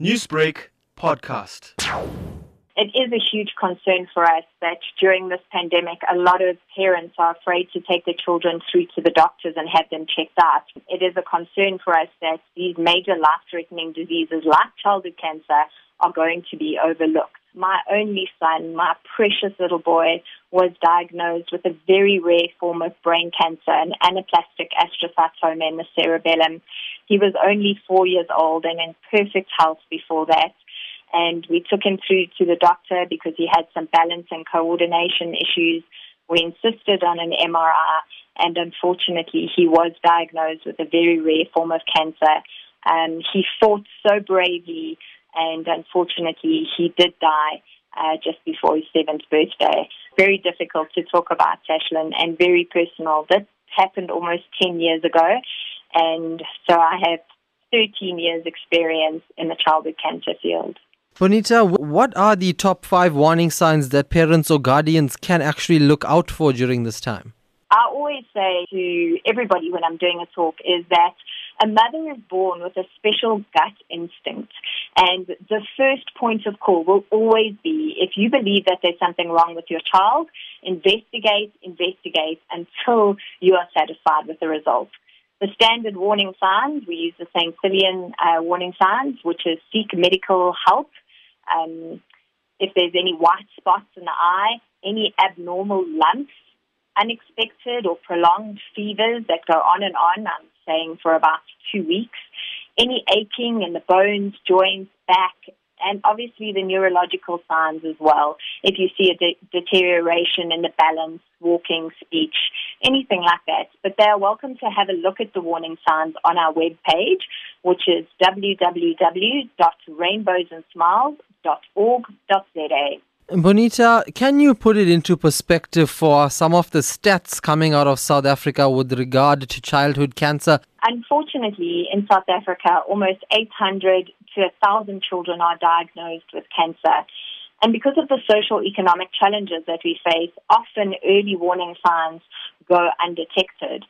Newsbreak podcast. It is a huge concern for us that during this pandemic, a lot of parents are afraid to take their children through to the doctors and have them checked out. It is a concern for us that these major life threatening diseases like childhood cancer are going to be overlooked. My only son, my precious little boy, was diagnosed with a very rare form of brain cancer, an anaplastic astrocytoma in the cerebellum. He was only four years old and in perfect health before that. And we took him through to the doctor because he had some balance and coordination issues. We insisted on an MRI, and unfortunately, he was diagnosed with a very rare form of cancer. Um, he fought so bravely, and unfortunately, he did die uh, just before his seventh birthday. Very difficult to talk about, Tashlan, and very personal. This happened almost 10 years ago, and so I have 13 years' experience in the childhood cancer field. Bonita, what are the top five warning signs that parents or guardians can actually look out for during this time? I always say to everybody when I'm doing a talk is that a mother is born with a special gut instinct. And the first point of call will always be if you believe that there's something wrong with your child, investigate, investigate until you are satisfied with the results. The standard warning signs, we use the St. Siluan uh, warning signs, which is seek medical help, um, if there's any white spots in the eye, any abnormal lumps, unexpected or prolonged fevers that go on and on, I'm saying for about two weeks, any aching in the bones, joints, back, and obviously the neurological signs as well. If you see a de- deterioration in the balance, walking, speech, anything like that. But they are welcome to have a look at the warning signs on our webpage, which is www.rainbowsandsmiles.org.za. Bonita, can you put it into perspective for some of the stats coming out of South Africa with regard to childhood cancer? Unfortunately, in South Africa, almost 800 to 1,000 children are diagnosed with cancer. And because of the social economic challenges that we face, often early warning signs go undetected.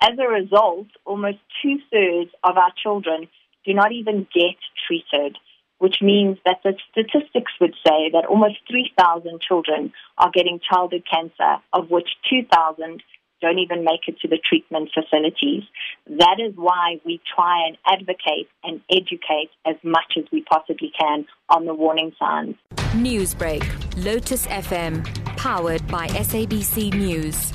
As a result, almost two thirds of our children do not even get treated which means that the statistics would say that almost 3,000 children are getting childhood cancer, of which 2,000 don't even make it to the treatment facilities. That is why we try and advocate and educate as much as we possibly can on the warning signs. Newsbreak, Lotus FM, powered by SABC News.